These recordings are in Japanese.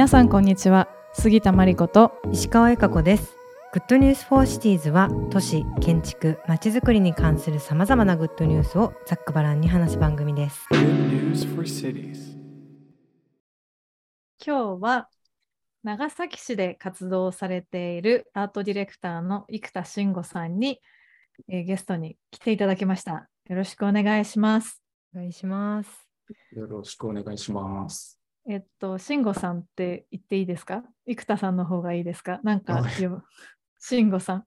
皆さんこんにちは。杉田真理子と石川由佳子です。 Good News for Cities は都市建築まちづくりに関するさまざまなグッドニュースをざっくばらんに話す番組です。今日は長崎市で活動されているアートディレクターの生田慎吾さんに、えー、ゲストに来ていただきました。よろしくお願いします。お願いします。よろしくお願いしますえっと、慎吾さんって言っていいですか？生田さんの方がいいですか？なんか、慎吾さん。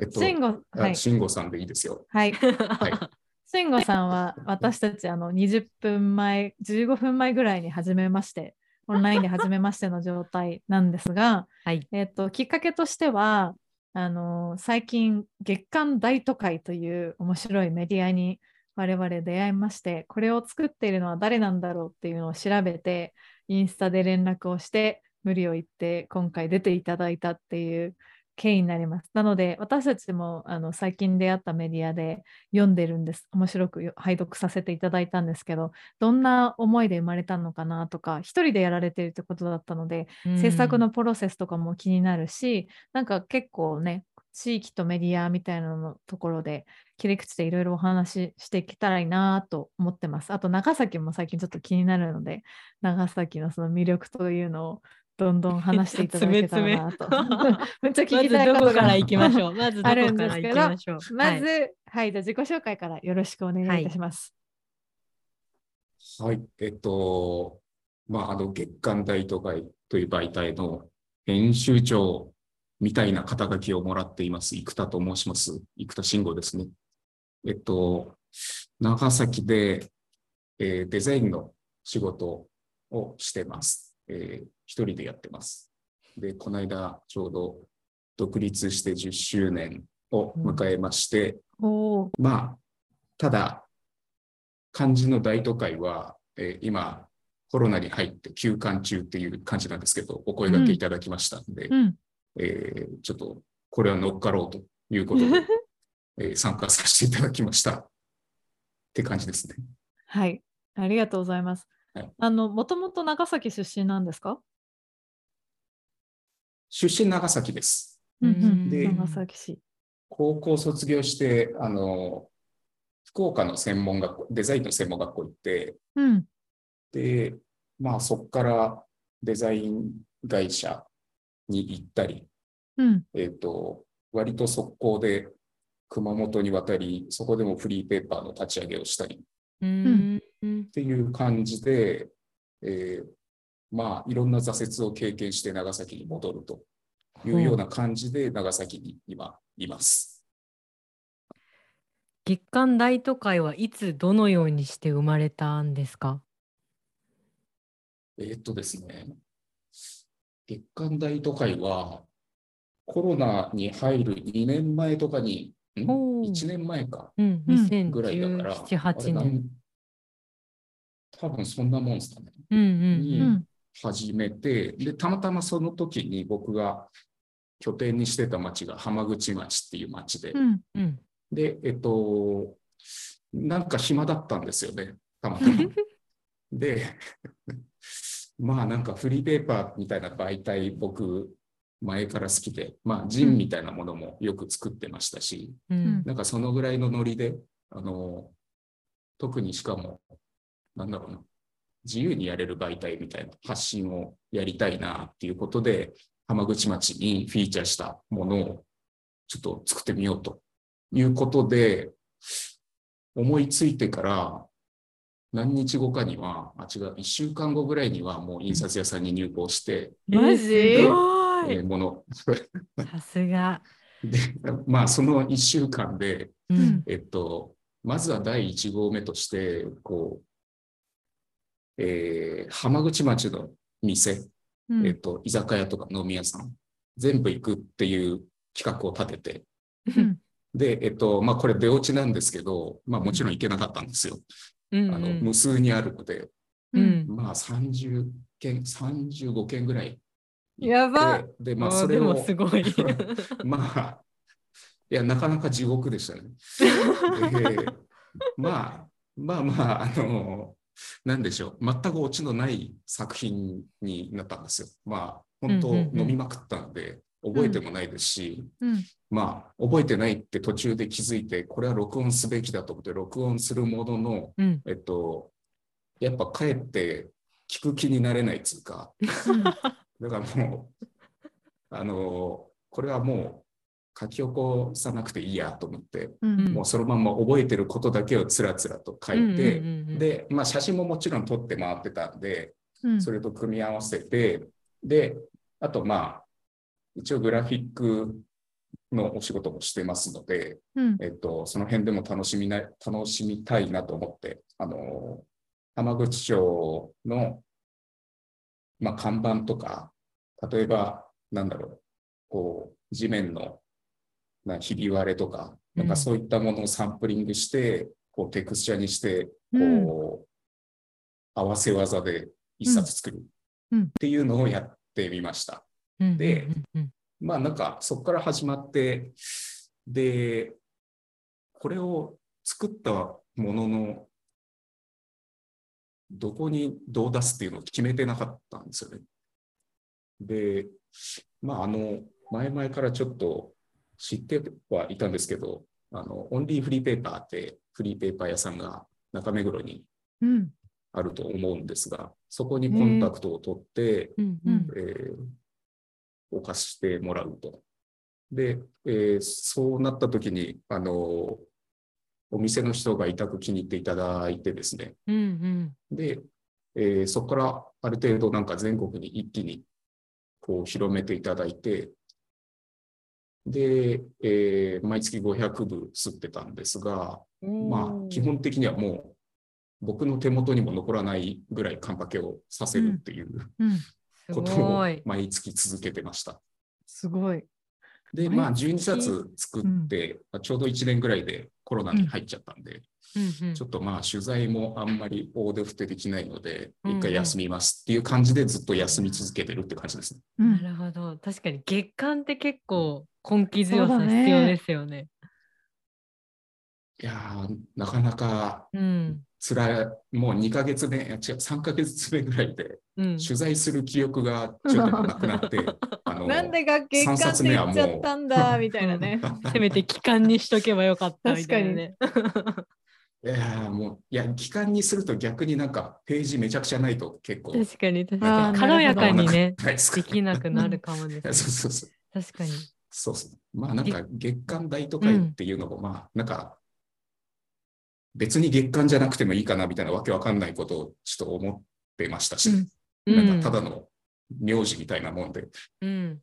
えっと、慎吾、はい、慎吾さんでいいですよ。はい。はい、慎吾さんは私たちあの20分前、15分前ぐらいに始めまして、オンラインで始めましての状態なんですが、はい、えっと、きっかけとしては、あの最近月刊大都会という面白いメディアに我々出会いましてこれを作っているのは誰なんだろうっていうのを調べてインスタで連絡をして無理を言って今回出ていただいたっていう経緯になります。なので私たちもあの最近出会ったメディアで読んでるんです。面白く拝読させていただいたんですけどどんな思いで生まれたのかなとか一人でやられてるってことだったので、制作のプロセスとかも気になるしなんか結構ね地域とメディアみたいなのところで切り口でいろいろお話ししていけたらいいなと思ってます。あと長崎も最近ちょっと気になるので長崎のその魅力というのをどんどん話していただけたらなと。めっちゃ聞きたいこと から行きましょう？まずあるんですけど、まず、はい、はい、じゃ自己紹介からよろしくお願いいたします。はい、はい、えっと、まあ、あの、月刊大都会という媒体の編集長みたいな肩書きをもらっています。生田と申します。生田慎吾ですね。えっと、長崎で、えー、デザインの仕事をしてます。えー、一人でやってます。で、この間ちょうど独立して10周年を迎えまして、うん、まあ、ただ、漢字の大都会は、えー、今、コロナに入って休館中っていう感じなんですけど、お声がけいただきましたんで、うん、えー、ちょっとこれは乗っかろうということで、えー、参加させていただきましたって感じですね。はい、ありがとうございます。はい、あの、もともと長崎出身なんですか？出身長崎です。うんうん、で、長崎市。高校卒業して、あの、福岡の専門学校、デザインの専門学校行って、うん、で、まあそこからデザイン会社に行ったり、うん、えっ、ー、と、割と速攻で熊本に渡り、そこでもフリーペーパーの立ち上げをしたり、うん、っていう感じで、えー、まあ、いろんな挫折を経験して長崎に戻るというような感じで長崎に今います。月刊大都会はいつどのようにして生まれたんですか？えー、っとですね、月刊大都会はコロナに入る2年前とかに、ん？1年前か、うん、ぐらいだから、7、8年。多分そんなもんですかね。うんうんうん、に始めてで、たまたまその時に僕が拠点にしてた町が浜口町っていう町で、うんうん、で、えっと、なんか暇だったんですよね、たまたま。で、まあなんかフリーペーパーみたいな媒体僕前から好きで、まあジンみたいなものもよく作ってましたし、うん、なんかそのぐらいのノリで、あの、特にしかも、なんだろうな、自由にやれる媒体みたいな発信をやりたいなっていうことで、浜口町にフィーチャーしたものをちょっと作ってみようということで、思いついてから何日後かには、あ、違う、1週間後ぐらいにはもう印刷屋さんに入稿して、マジ？えー、もの。さすが。で、まあ、その1週間で、うん、えっと、まずは第1号目として、こう、えー、浜口町の店、うん、えっと、居酒屋とか飲み屋さん、全部行くっていう企画を立てて、うん、で、えっと、まあ、これ出落ちなんですけど、まあ、もちろん行けなかったんですよ。うんうん、あの無数にあるので、うん、まあ30件、35件ぐらい。やば。で、まあそれも、すごい。まあ、いや、なかなか地獄でしたね。でまあ、まあまあ、あの、なんでしょう、全くオチのない作品になったんですよ。まあ、本当、飲みまくったので、覚えてもないですし、うん。うん、まあ、覚えてないって途中で気づいて、これは録音すべきだと思って、録音するものの、うん、えっと、やっぱ帰って聞く気になれないっていうか、だからもう、あの、これはもう書き起こさなくていいやと思って、うん。うん、もうそのまま覚えてることだけをつらつらと書いて、で、まあ写真ももちろん撮って回ってたんで、それと組み合わせて、で、あとまあ、一応グラフィックのお仕事もしてますので、うん、えっと、その辺でも楽しみな楽しみたいなと思って、あの、浜口町の、まあ、看板とか、例えば、なんだろう、こう、地面のなひび割れとか、なんかそういったものをサンプリングして、こう、テクスチャーにして、こう、合わせ技で一冊作るっていうのをやってみました。で、まあなんかそこから始まって、で、これを作ったものの、どこにどう出すっていうのを決めてなかったんですよね。で、まああの、前々からちょっと知ってはいたんですけど、あの、オンリーフリーペーパーってフリーペーパー屋さんが中目黒にあると思うんですが、うん、そこにコンタクトを取って、えー、えーを貸してもらうと。で、えー、そうなった時に、あの、お店の人が委託気に入っていただいてですね。うんうん、で、えー、そこからある程度なんか全国に一気にこう広めていただいて、で、えー、毎月500部吸ってたんですが、まあ、基本的にはもう僕の手元にも残らないぐらいカンパケをさせるっていう、うんうん、ことを毎月続けてました。すごい。で、まあ、12冊作って、うん、ちょうど1年ぐらいでコロナに入っちゃったんで、うん、ちょっとまあ、取材もあんまり大手振ってできないので、一回休みますっていう感じでずっと休み続けてるって感じですね。なるほど。確かに月間って結構根気強さ必要ですよね。ねいやなかなか、うん、つらい、もう2ヶ月目、違う、3ヶ月目ぐらいで、取材する気力がちょっとなくなって、あのなんで学研館って言っちゃったんだ、みたいなね。せめて期間にしとけばよかったみたいなね。いやもういや期間にすると逆になんかページめちゃくちゃないと結構。確かに確かに。軽やかにねできなくなるかもです、ね、そうそうそう。確かに。そうそう。まあなんか月間大都会っていうのもまあなんか別に月間じゃなくてもいいかなみたいなわけわかんないことをちょっと思ってましたし、うん、なんかただの名字みたいなもんで。うん、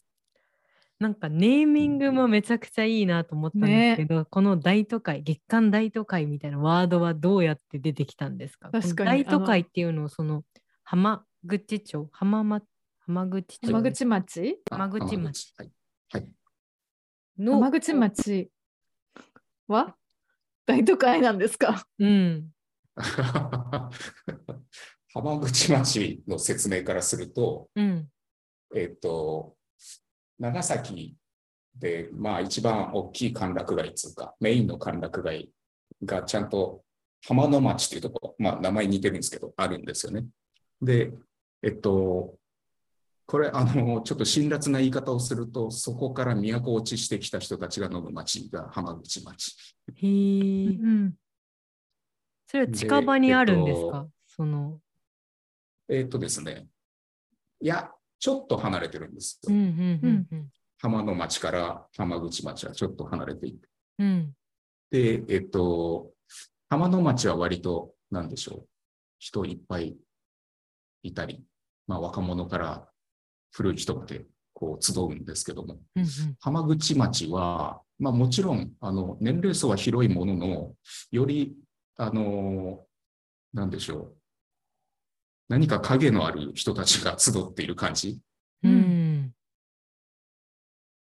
なんかネーミングもめちゃくちゃいいなと思ったんですけど、ね、この大都会月間大都会みたいなワードはどうやって出てきたんですか？確かに。大都会っていうのをその浜口町？浜,、ま、浜口町？浜口町？浜口町、はい。はい、の浜口町は？大都会なんですか？うん。浜口町の説明からすると、うん、えっと、長崎で、まあ一番大きい歓楽街つうか、メインの歓楽街がちゃんと浜の町っていうところ、まあ名前似てるんですけど、あるんですよね。で、えっと、これ、あの、ちょっと辛辣な言い方をすると、そこから都落ちしてきた人たちが飲む町が浜口町。へえ、うん。それは近場にあるんですか、えっと、その。えっとですね。いや、ちょっと離れてるんですよ。うんうんうん、浜の町から浜口町はちょっと離れていて。うん、で、えっと、浜の町は割と、なんでしょう。人いっぱいいたり、まあ若者から古い人までこう集うんですけども、うんうん、浜口町は、まあ、もちろんあの年齢層は広いものの、より、あの、なんでしょう、何か影のある人たちが集っている感じ、うん、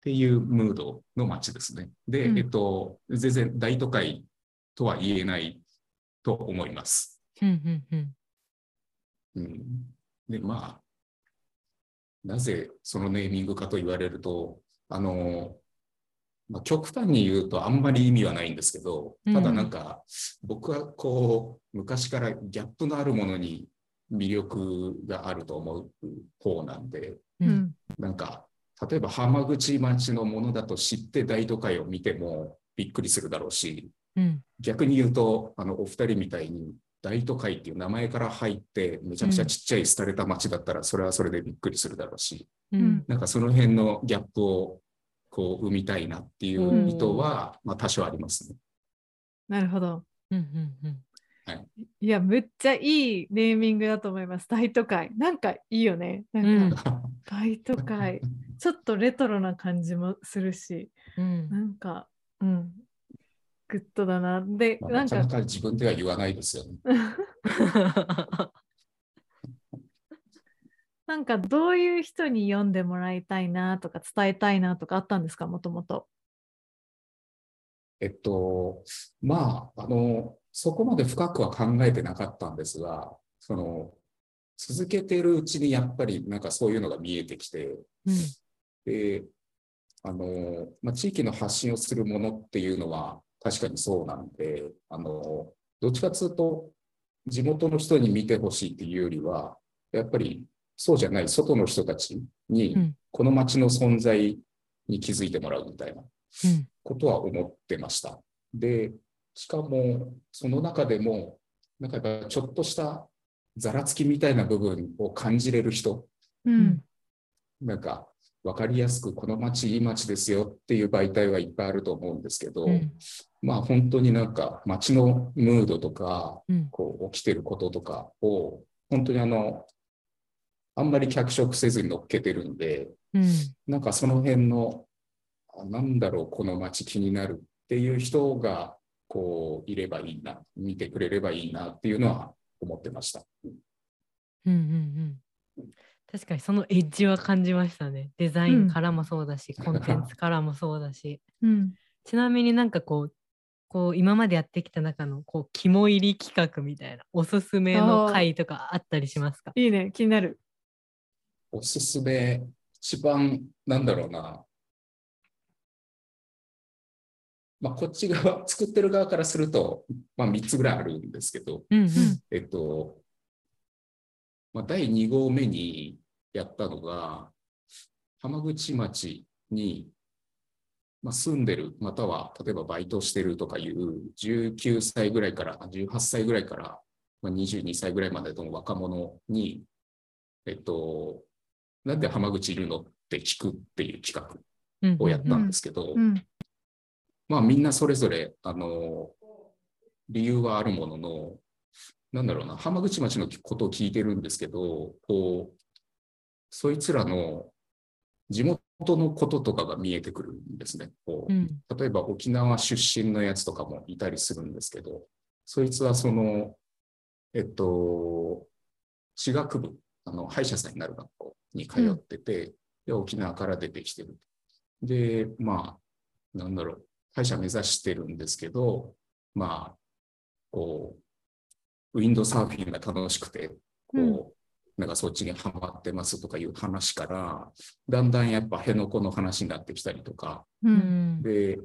っていうムードの街ですね。で、うん、えっと、全然大都会とは言えないと思います。うん、うん、で、まあ、なぜそのネーミングかと言われると、あの、まあ、極端に言うとあんまり意味はないんですけど、ただなんか、僕はこう、昔からギャップのあるものに魅力があると思う方なんで、うん、なんか、例えば浜口町のものだと知って大都会を見てもびっくりするだろうし、うん、逆に言うと、あの、お二人みたいに大都会っていう名前から入ってめちゃくちゃちっちゃい廃れた町だったらそれはそれでびっくりするだろうし、うん、なんかその辺のギャップをこう生みたいなっていう意図は、まあ、多少ありますね。なるほど。うんうんうんはい、いや、むっちゃいいネーミングだと思います。大都会。なんかいいよね。なんか、大都会。ちょっとレトロな感じもするし、うん、なんか、うん、グッドだな。で、まあ、なんか。なかなか自分では言わないですよね。なんかどういう人に読んでもらいたいなとか伝えたいなとかあったんですか、もともと。えっと、まあ、あの、そこまで深くは考えてなかったんですが、その、続けてるうちにやっぱりなんかそういうのが見えてきて、うん、で、あの、まあ、地域の発信をするものっていうのは確かにそうなんで、あの、どっちかというと、地元の人に見てほしいっていうよりは、やっぱりそうじゃない外の人たちに、この街の存在に気づいてもらうみたいなことは思ってました。で、しかも、その中でも、なんかやっぱちょっとしたざらつきみたいな部分を感じれる人、うん、なんか分かりやすくこの町いい町ですよっていう媒体はいっぱいあると思うんですけど、うん、まあ本当になんか町のムードとか、うん、こう起きてることとかを本当にあのあんまり脚色せずに乗っけてるんで、うん、なんかその辺のなんだろうこの街気になるっていう人がこういればいいな見てくれればいいなっていうのは思ってました。うんうんうん確かにそのエッジは感じましたね。デザインからもそうだし、うん、コンテンツからもそうだし。うん、ちなみになんかこう、こう今までやってきた中のこう肝入り企画みたいなおすすめの回とかあったりしますか？いいね、気になる。おすすめ、一番なんだろうな。まあ、こっち側、作ってる側からすると、まあ、3つぐらいあるんですけど、うんうん、えっと、まあ、第2号目にやったのが、浜口町に、まあ、住んでる、または例えばバイトしてるとかいう19歳ぐらいから、18歳ぐらいから、まあ、22歳ぐらいまでの若者に、えっと、なんで浜口いるのって聞くっていう企画をやったんですけど、まあみんなそれぞれ、あの、理由はあるものの、なんだろうな、浜口町のことを聞いてるんですけど、こう、そいつらの地元のこととかが見えてくるんですね。こう、うん、例えば沖縄出身のやつとかもいたりするんですけど、そいつはその、えっと、地学部、あの歯医者さんになる学校に通ってて、うん、で沖縄から出てきてる。で、まあ、なんだろう、歯医者目指してるんですけど、まあ、こう、ウィンドサーフィンが楽しくて、こう、うん、なんかそっちにはまってますとかいう話から、だんだんやっぱ辺野古の話になってきたりとか、うん、で、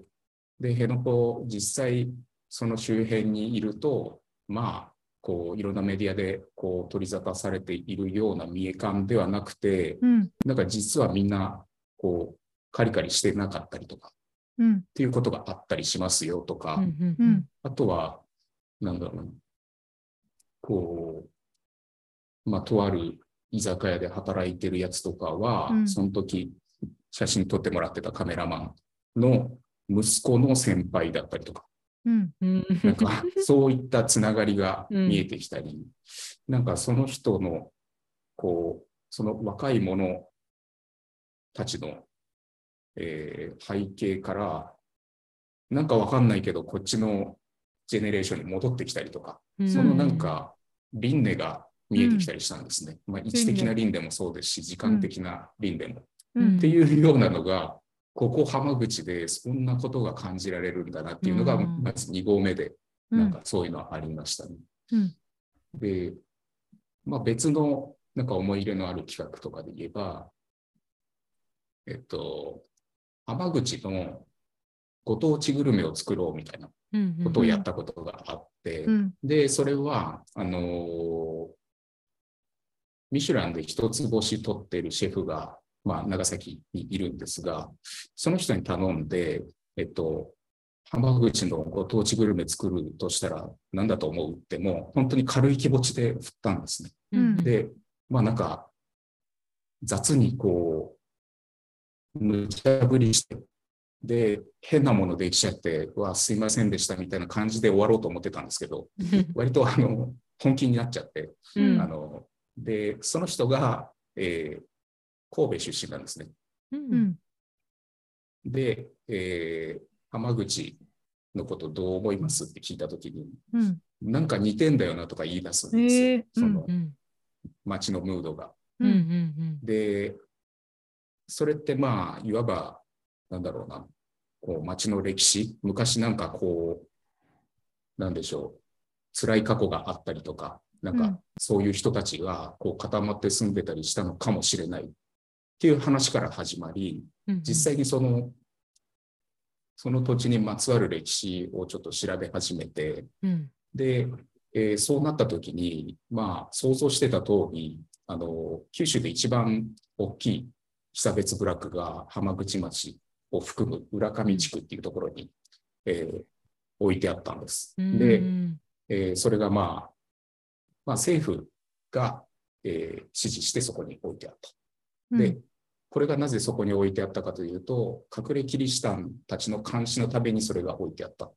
で、辺野古実際その周辺にいると、まあ、こういろんなメディアでこう取り沙汰されているような見え感ではなくて、うん、なんか実はみんなこうカリカリしてなかったりとか、うん、っていうことがあったりしますよとか、うんうん、あとは、なんだろうな、こう、まあ、とある居酒屋で働いてるやつとかは、うん、その時写真撮ってもらってたカメラマンの息子の先輩だったりとか、うん、なんか そういったつながりが見えてきたり、うん、なんかその人のこうその若い者たちの、えー、背景からなんかわかんないけどこっちのジェネレーションに戻ってきたりとか、うん、そのなんか輪廻が見えてきたりしたんですね。まあ、位置的な輪廻もそうですし時間的な輪廻も、っていうようなのがここ浜口でそんなことが感じられるんだなっていうのが、まず2合目で、なんかそういうのはありましたね。うん、で、まあ、別のなんか思い入れのある企画とかで言えば、えっと、浜口のご当地グルメを作ろうみたいなことをやったことがあって、うん。うん、で、それは、あのミシュランで一つ星取ってるシェフが、まあ、長崎にいるんですが、その人に頼んで、えっと、浜口のご当地グルメ作るとしたら何だと思うってもう本当に軽い気持ちで振ったんですね。うん、で、まあなんか雑にこう、無茶ぶりして、で、変なものできちゃって、わ、すいませんでしたみたいな感じで終わろうと思ってたんですけど、割とあの、本気になっちゃって、うん、あの、で、その人が、えー、神戸出身なんですね。うん、で、えー、浜口のことどう思いますって聞いたときに、うん、なんか似てんだよなとか言い出すんですよ。えー、その、うん、街のムードが。うんうんうん、で、それってまあ、いわば、なんだろうな、こう街の歴史、昔なんかこう、なんでしょう、辛い過去があったりとか、なんかそういう人たちがこう固まって住んでたりしたのかもしれないっていう話から始まり、実際にその、その土地にまつわる歴史をちょっと調べ始めて、で、えー、そうなった時に、まあ想像してた通り、あの、九州で一番大きい被差別部落が浜口町を含む浦上地区っていうところに、えー、置いてあったんです。で、えー、それがまあ、まあ、政府が、えー、指示してそこに置いてあった。で、これがなぜそこに置いてあったかというと、隠れキリシタンたちの監視のためにそれが置いてあった。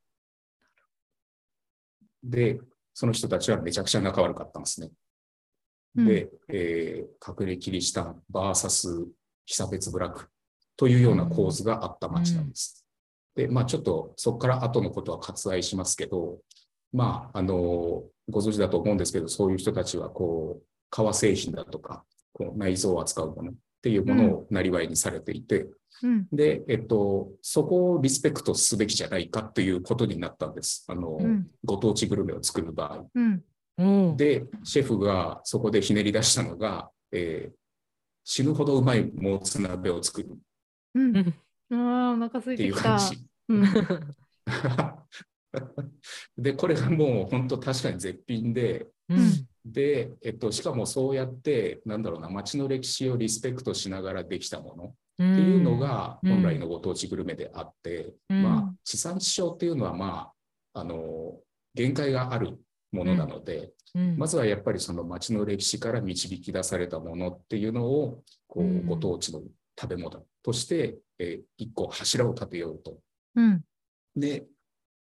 で、その人たちはめちゃくちゃ仲悪かったんですね。で、えー、隠れキリシタン VS 被差別部落というような構図があった町なんです。で、まあちょっとそこから後のことは割愛しますけど、まあ、あの、ご存知だと思うんですけど、そういう人たちは、こう、革製品だとか、こう内臓を扱うものっていうものをなりわいにされていて、うん、で、えっと、そこをリスペクトすべきじゃないかということになったんです。あの、うん、ご当地グルメを作る場合。うんで、シェフがそこでひねり出 Esta no が、えー、死ぬほどうまいもつ鍋を作る。うん。ああ、お腹空いてきた。で、これがもう本当確かに絶品で、うん、で、えっと、しかもそうやって、なんだろうな、街の歴史をリスペクトしながらできたものっていうのが本来のご当地グルメであって、うん、まあ、地産地消っていうのは、まあ、あの、限界があるものなので、うん、まずはやっぱりその町の歴史から導き出されたものっていうのをこうご当地の食べ物として、えー、一個柱を立てようと。うん、で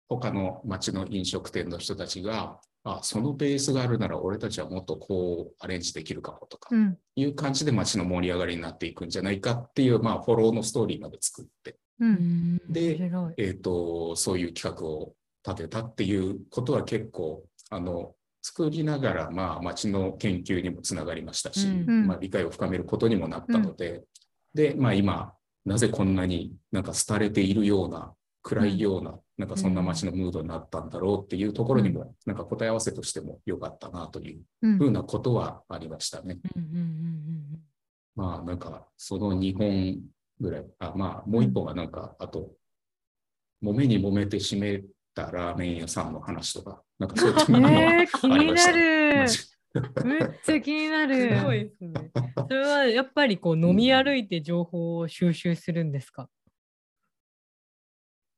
他の町の飲食店の人たちがあそのベースがあるなら俺たちはもっとこうアレンジできるかもとか、いう感じで街の盛り上がりになっていくんじゃないかっていう、まあ、フォローのストーリーまで作って、うん、で、えーとそういう企画を立てたっていうことは結構あの作りながら、まあ、町の研究にもつながりましたし、うん、まあ、理解を深めることにもなったので、うん、で、まあ、今、なぜこんなになんか廃れているような、暗いような、なんかそんな街のムードになったんだろうっていうところにも、なんか答え合わせとしても良かったなというふうなことはありましたね。まあ、なんか、その2本ぐらい、あまあ、もう1本はなんか、あと、揉めに揉めて締めたラーメン屋さんの話とか、なんかそういったのが えー、気になる。めっちゃ気になる。すごいですね。それはやっぱりこう飲み歩いて情報を収集するんですか、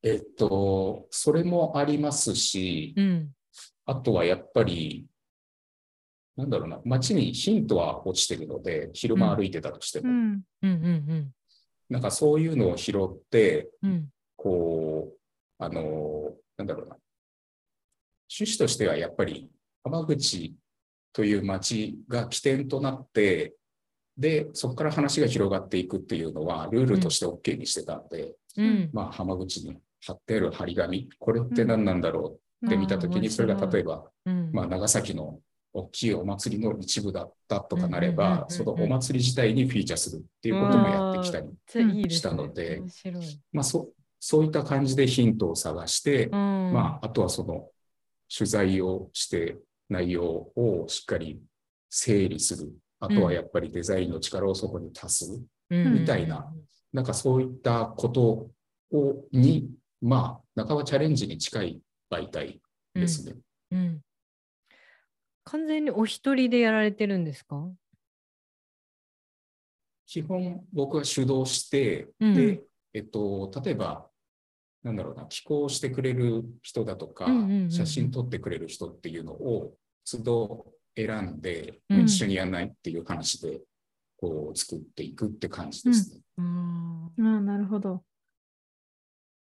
えっと、それもありますし、うん、あとはやっぱり、なんだろうな、街にヒントは落ちてるので、昼間歩いてたとしても。なんかそういうのを拾って、うん、こう、あの、なんだろうな、趣旨としてはやっぱり浜口という町が起点となって、で、そこから話が広がっていくっていうのは、ルールとして OK にしてたんで、うん、まあ、浜口に貼ってある張り紙、これって何なんだろうって見たときに、それが例えば、まあ、長崎の大きいお祭りの一部だったとかなれば、そのお祭り自体にフィーチャーするっていうこともやってきたりしたので、まあそそういった感じでヒントを探して、まあ、あとはその取材をして内容をしっかり整理する。あとはやっぱりデザインの力をそこに足す。みたいな、なんかそういったことをに、まあ、半ばチャレンジに近い媒体ですね。うん、うん、完全にお一人でやられてるんですか？基本僕は主導して、うん、で、えっと、例えば、なんだろうな、寄稿してくれる人だとか、写真撮ってくれる人っていうのを都度選んで、うん、一緒にやらないっていう話で、こう作っていくって感じですね。うん、あなるほど。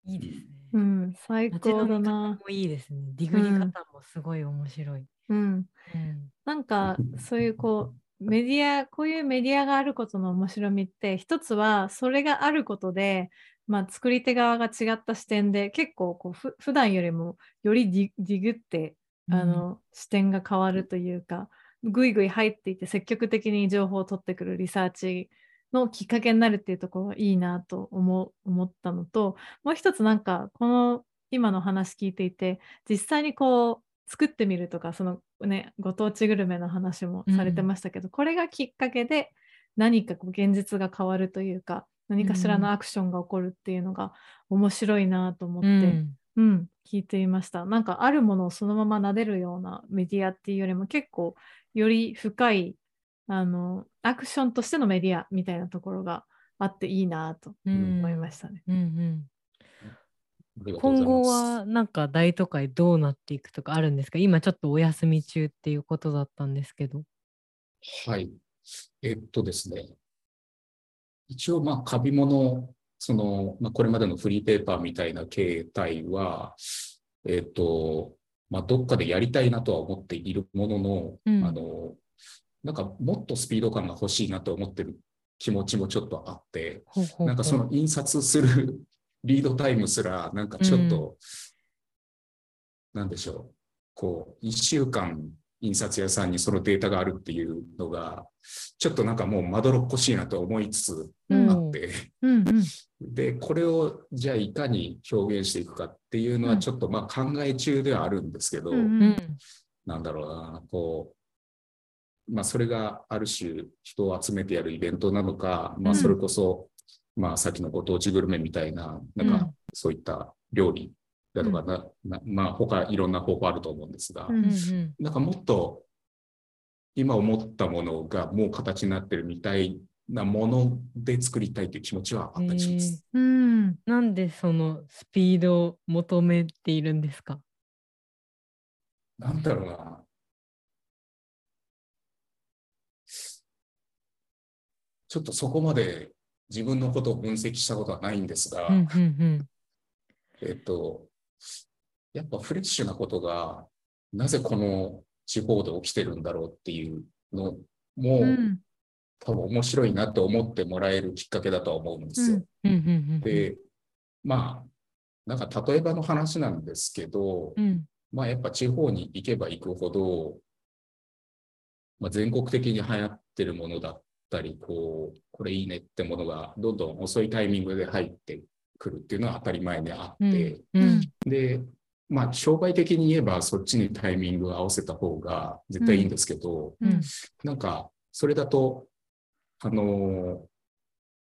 いいですね。うん、最高だな。もいいですね。ディグリ方もすごい面白い。うん。うん、なんか、そういうこう、メディア、こういうメディアがあることの面白みって、一つはそれがあることで、まあ、作り手側が違った視点で結構こうふ普段よりもよりディディグってあの、うん、視点が変わるというかぐいぐい入っていって積極的に情報を取ってくるリサーチのきっかけになるっていうところはいいなと思思ったのともう一つなんかこの今の話聞いていて実際にこう作ってみるとかそのねご当地グルメの話もされてましたけど、うん、これがきっかけで何かこう現実が変わるというか何かしらのアクションが起こるっていうのが面白いなと思って、うん、うん、聞いていました。なんかあるものをそのまま撫でるようなメディアっていうよりも結構より深いあのアクションとしてのメディアみたいなところがあっていいなと思いましたね。うんうん今後はなんか大都会どうなっていくとかあるんですか？今ちょっとお休み中っていうことだったんですけど。はい。えっとですね。一応、まあ、カビ物、その、まあ、これまでのフリーペーパーみたいな形態は、えっ、と、まあ、どっかでやりたいなとは思っているものの、うん、あの、なんかもっとスピード感が欲しいなと思ってる気持ちもちょっとあって、なんかその印刷するリードタイムすら、なんかちょっと、うん、なんでしょう、こう、1週間印刷屋さんにそのデータがあるっていうのが、ちょっとなんかもうまどろっこしいなと思いつつあって、うんうん、で、これをじゃあいかに表現していくかっていうのはちょっとまあ考え中ではあるんですけど、うんうん、なんだろうな、こう、まあそれがある種人を集めてやるイベントなのか、まあそれこそ、まあさっきのご当地グルメみたいな、なんかそういった料理だとかな、うん、なまあ他いろんな方法あると思うんですが、うんうん、なんかもっと今思ったものがもう形になってるみたいなもので作りたいという気持ちはあったりします？えー、うん、なんでそのスピードを求めているんですか？なんだろうな。ちょっとそこまで自分のことを分析したことはないんですが、うんうんうん、えっと、やっぱフレッシュなことがなぜこの地方で起きてるんだろうっていうのも、うん、多分面白いなと思ってもらえるきっかけだとは思うんですよ。で、まあ、なんか例えばの話なんですけど、うん、まあやっぱ地方に行けば行くほど、まあ、全国的に流行ってるものだったり、こう、これいいねってものがどんどん遅いタイミングで入ってくるっていうのは当たり前であって、うん、で、まあ、商売的に言えばそっちにタイミングを合わせた方が絶対いいんですけど、うん、なんか、それだと、あの、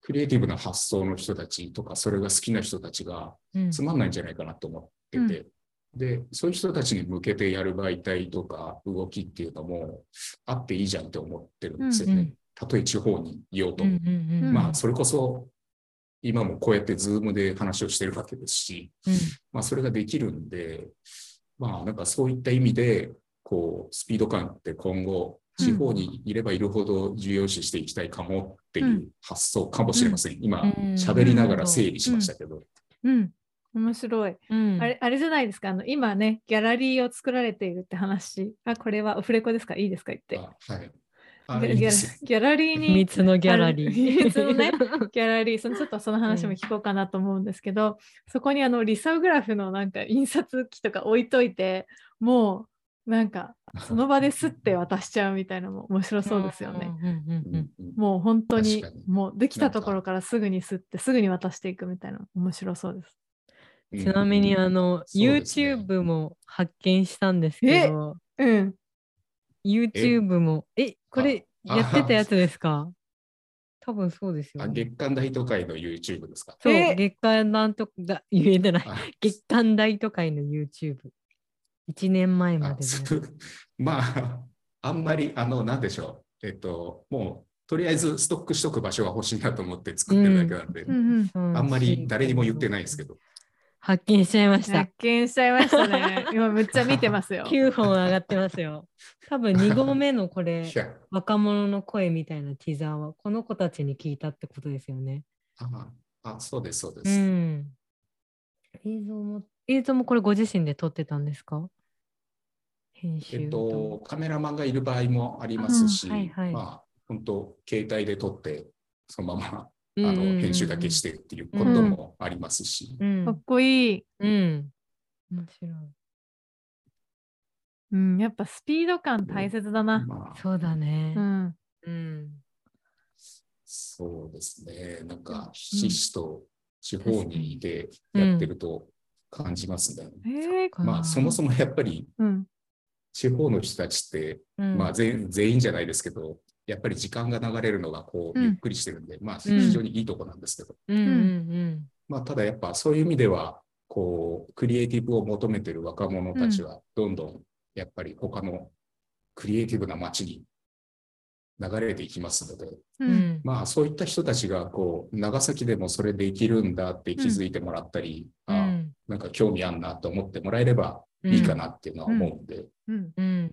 クリエイティブな発想の人たちとか、それが好きな人たちがつまんないんじゃないかなと思ってて、うん、で、そういう人たちに向けてやる媒体とか動きっていうのもあっていいじゃんって思ってるんですよね。たとえ地方にいようと。うんうんうん、まあ、それこそ今もこうやってズームで話をしてるわけですし、うん、まあそれができるんで、まあなんかそういった意味で、こう、スピード感って今後、地方にいればいるほど重要視していきたいかもっていう発想かもしれません。うん、今、喋りながら整理しましたけど。うん、うん、面白い、うん、あれ。あれじゃないですか、あの今ね、ギャラリーを作られているって話。あ、これはオフレコですか？いいですか？言って。はい。ギャラリーに。秘密のギャラリー。秘密のね、ギャラリーその、ちょっとその話も聞こうかなと思うんですけど、うん、そこにあのリサグラフのなんか印刷機とか置いといて、もうなんかその場ですって渡しちゃうみたいなのも 面白そうですよね。もう本当にもうできたところからすぐに吸ってすぐに渡していくみたいな面白そうです。ちなみにあの、ね、YouTube も発見したんですけど、うん、YouTube も、え、これやってたやつですか？多分そうですよ、ね、あ月刊大都会の YouTube ですか？そう、月刊なんとだ言えてない。月刊大都会の YouTube。1年前まで、ね、まあ、あんまり、あの、なんでしょう。えっと、もう、とりあえずストックしとく場所が欲しいなと思って作ってるだけなんで、うん。うん、あんまり誰にも言ってないですけど。発見しちゃいました。発見しちゃいましたね。今めっちゃ見てますよ。9本上がってますよ。多分2合目のこれ、若者の声みたいなティザーは、この子たちに聞いたってことですよね。ああ、そうです、そうです。うん、映像も、映像もこれご自身で撮ってたんですか？編集えっと、カメラマンがいる場合もありますし、はいはい、まあ、本当、携帯で撮って、そのままあの編集だけしてっていうこともありますし。うん、かっこいい。うん。面白い。うん、やっぱスピード感大切だな。まあ、そうだね。うん。うん、そうですね。なんか、ひしひしと地方にいてやってると感じますね。うん、まあ、そもそもやっぱり、地方の人たちって、まあ全員じゃないですけど、やっぱり時間が流れるのがこうゆっくりしてるんで、うん、まあ非常にいいとこなんですけど、うん、まあただやっぱそういう意味ではこうクリエイティブを求めてる若者たちはどんどんやっぱり他のクリエイティブな街に流れていきますので、うん、まあそういった人たちがこう長崎でもそれできるんだって気づいてもらったり、うん、あなんか興味あんなと思ってもらえればいいかなっていうのは思うんで。うん。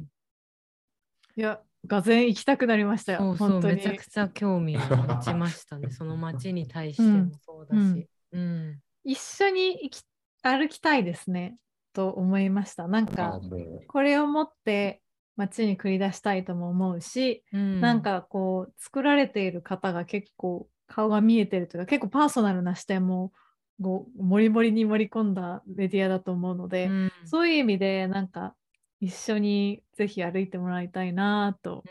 いやがぜ行きたくなりましたよ。そうそうめちゃくちゃ興味を持ちましたね。その街に対してもそうだし。うん、うん、一緒に行き歩きたいですねと思いました。なんかこれを持って街に繰り出したいとも思うし、うん、なんかこう作られている方が結構顔が見えてるというか結構パーソナルな視点ももりもりに盛り込んだメディアだと思うので、うん、そういう意味でなんか一緒にぜひ歩いてもらいたいなと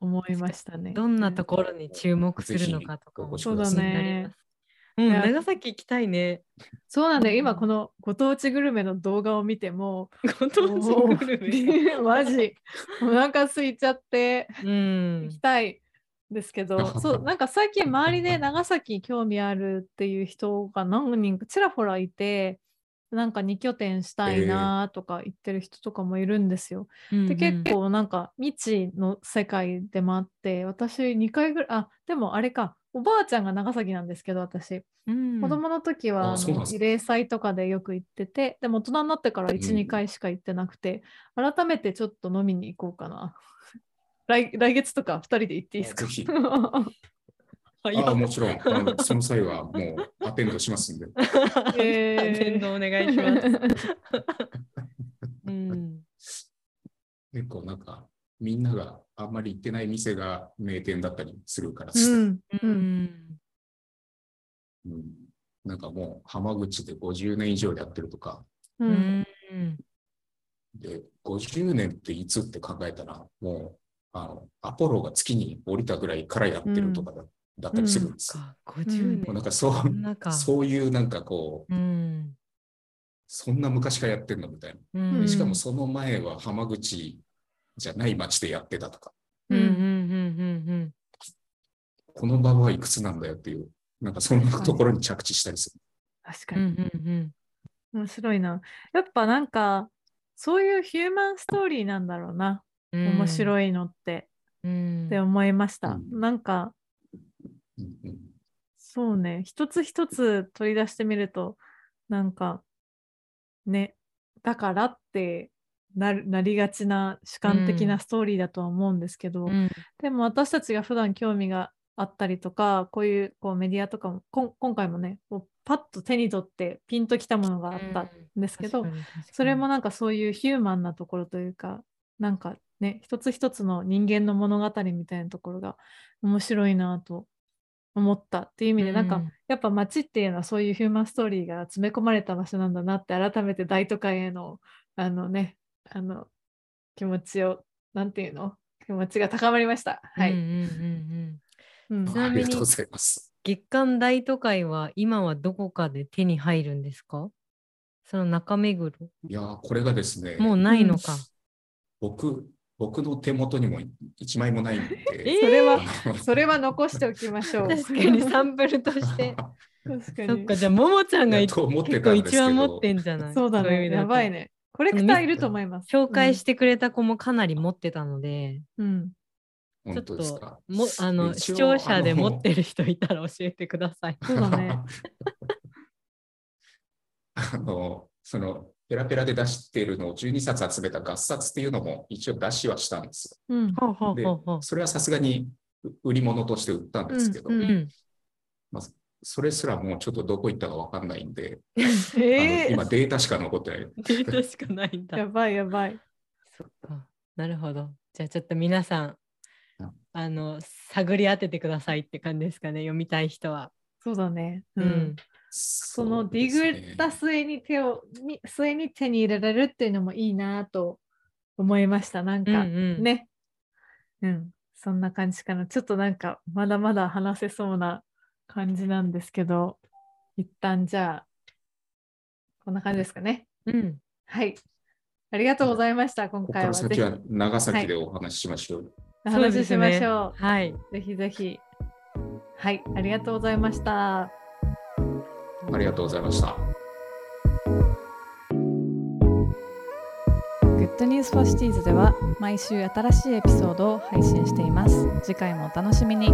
思いましたね、うん、どんなところに注目するのかとかもそうだね。うん、長崎行きたいね。そうなん。で、今このご当地グルメの動画を見ても、ご当地グルメ。マジ、お腹空いちゃって、うん、行きたいですけど、そう なんか最近周りで長崎興味あるっていう人が何人かちらほらいて、なんか2拠点したいなとか言ってる人とかもいるんですよ。えー、で結構なんか未知の世界でもあって私2回ぐらいあでもあれか。おばあちゃんが長崎なんですけど私、うん、子供の時は慰霊祭とかでよく行っててでも大人になってから12、うん、回しか行ってなくて改めてちょっと飲みに行こうかな。来来月とか2人で行っていいですか？あもちろん。あの、その際はもうアテンドしますんで。えー、アテンドお願いします。うん、結構なんか、みんながあんまり行ってない店が名店だったりするから。ですね。うん、うん、なんかもう浜口で50年以上やってるとか。うん、で、50年っていつって考えたら、もうあのアポロが月に降りたぐらいからやってるとかだだったりするんです。うん、50年。なんかそうそういうなんかこう、うん、そんな昔からやってんのみたいな、うん、しかもその前は浜口じゃない町でやってたとか。この場はいくつなんだよっていう、なんかそんなところに着地したりする。確かに。面白いな。やっぱなんか、そういうヒューマンストーリーなんだろうな。面白いのって。って思いました。なんか、そうね。一つ一つ取り出してみるとなんかねだからってなりがちな主観的なストーリーだとは思うんですけど、うん、でも私たちが普段興味があったりとかこういうこうメディアとかも今回もねこうパッと手に取ってピンときたものがあったん。ですけど、うん、それもなんかそういうヒューマンなところというかなんかね一つ一つの人間の物語みたいなところが面白いなと思ったっていう意味で、うん、なんかやっぱ街っていうのはそういうヒューマンストーリーが詰め込まれた場所なんだなって改めて大都会へのあのねあの気持ちをなんていうの？気持ちが高まりました。はい。ちなみに月刊大都会は今はどこかで手に入るんですか？その中目黒。いやこれがですね。もうないのか。僕僕の手元にも1枚もないんで。それは、それは残しておきましょう。確かに サンプルとして。確かに。そっか、じゃあ、ももちゃんが結構一番持ってんじゃない？そうだね。やばいね。コレクターいると思います。紹介してくれた子もかなり持ってたので、うん、ちょっともあの視聴者で持ってる人いたら教えてください。そうだね。あのそのペラペラで出してるのを12冊集めた合冊っていうのも一応出しはしたんですよ。うん、でそれはさすがに売り物として売ったんですけど、うんうん、まあ、それすらもうちょっとどこ行ったか分かんないんで、えー、今データしか残ってない。データしかないんだ。やばいやばい。そっか。なるほど。じゃあちょっと皆さん、あの探り当ててくださいって感じですかね、読みたい人は。そうだね。うん。うん、そのディグった末に手を、に末に手に入れられるっていうのもいいなと思いました。なんか、うんうん、ね。うん。そんな感じかな。ちょっとなんか、まだまだ話せそうな感じなんですけど、一旦じゃあ、こんな感じですかね。うん。はい。ありがとうございました、今回は。先は長崎でお話ししましょう。お話ししましょう。はい。ぜひぜひ。はい、ありがとうございました。ありがとうございました。Good News for Cities では毎週新しいエピソードを配信しています。次回もお楽しみに。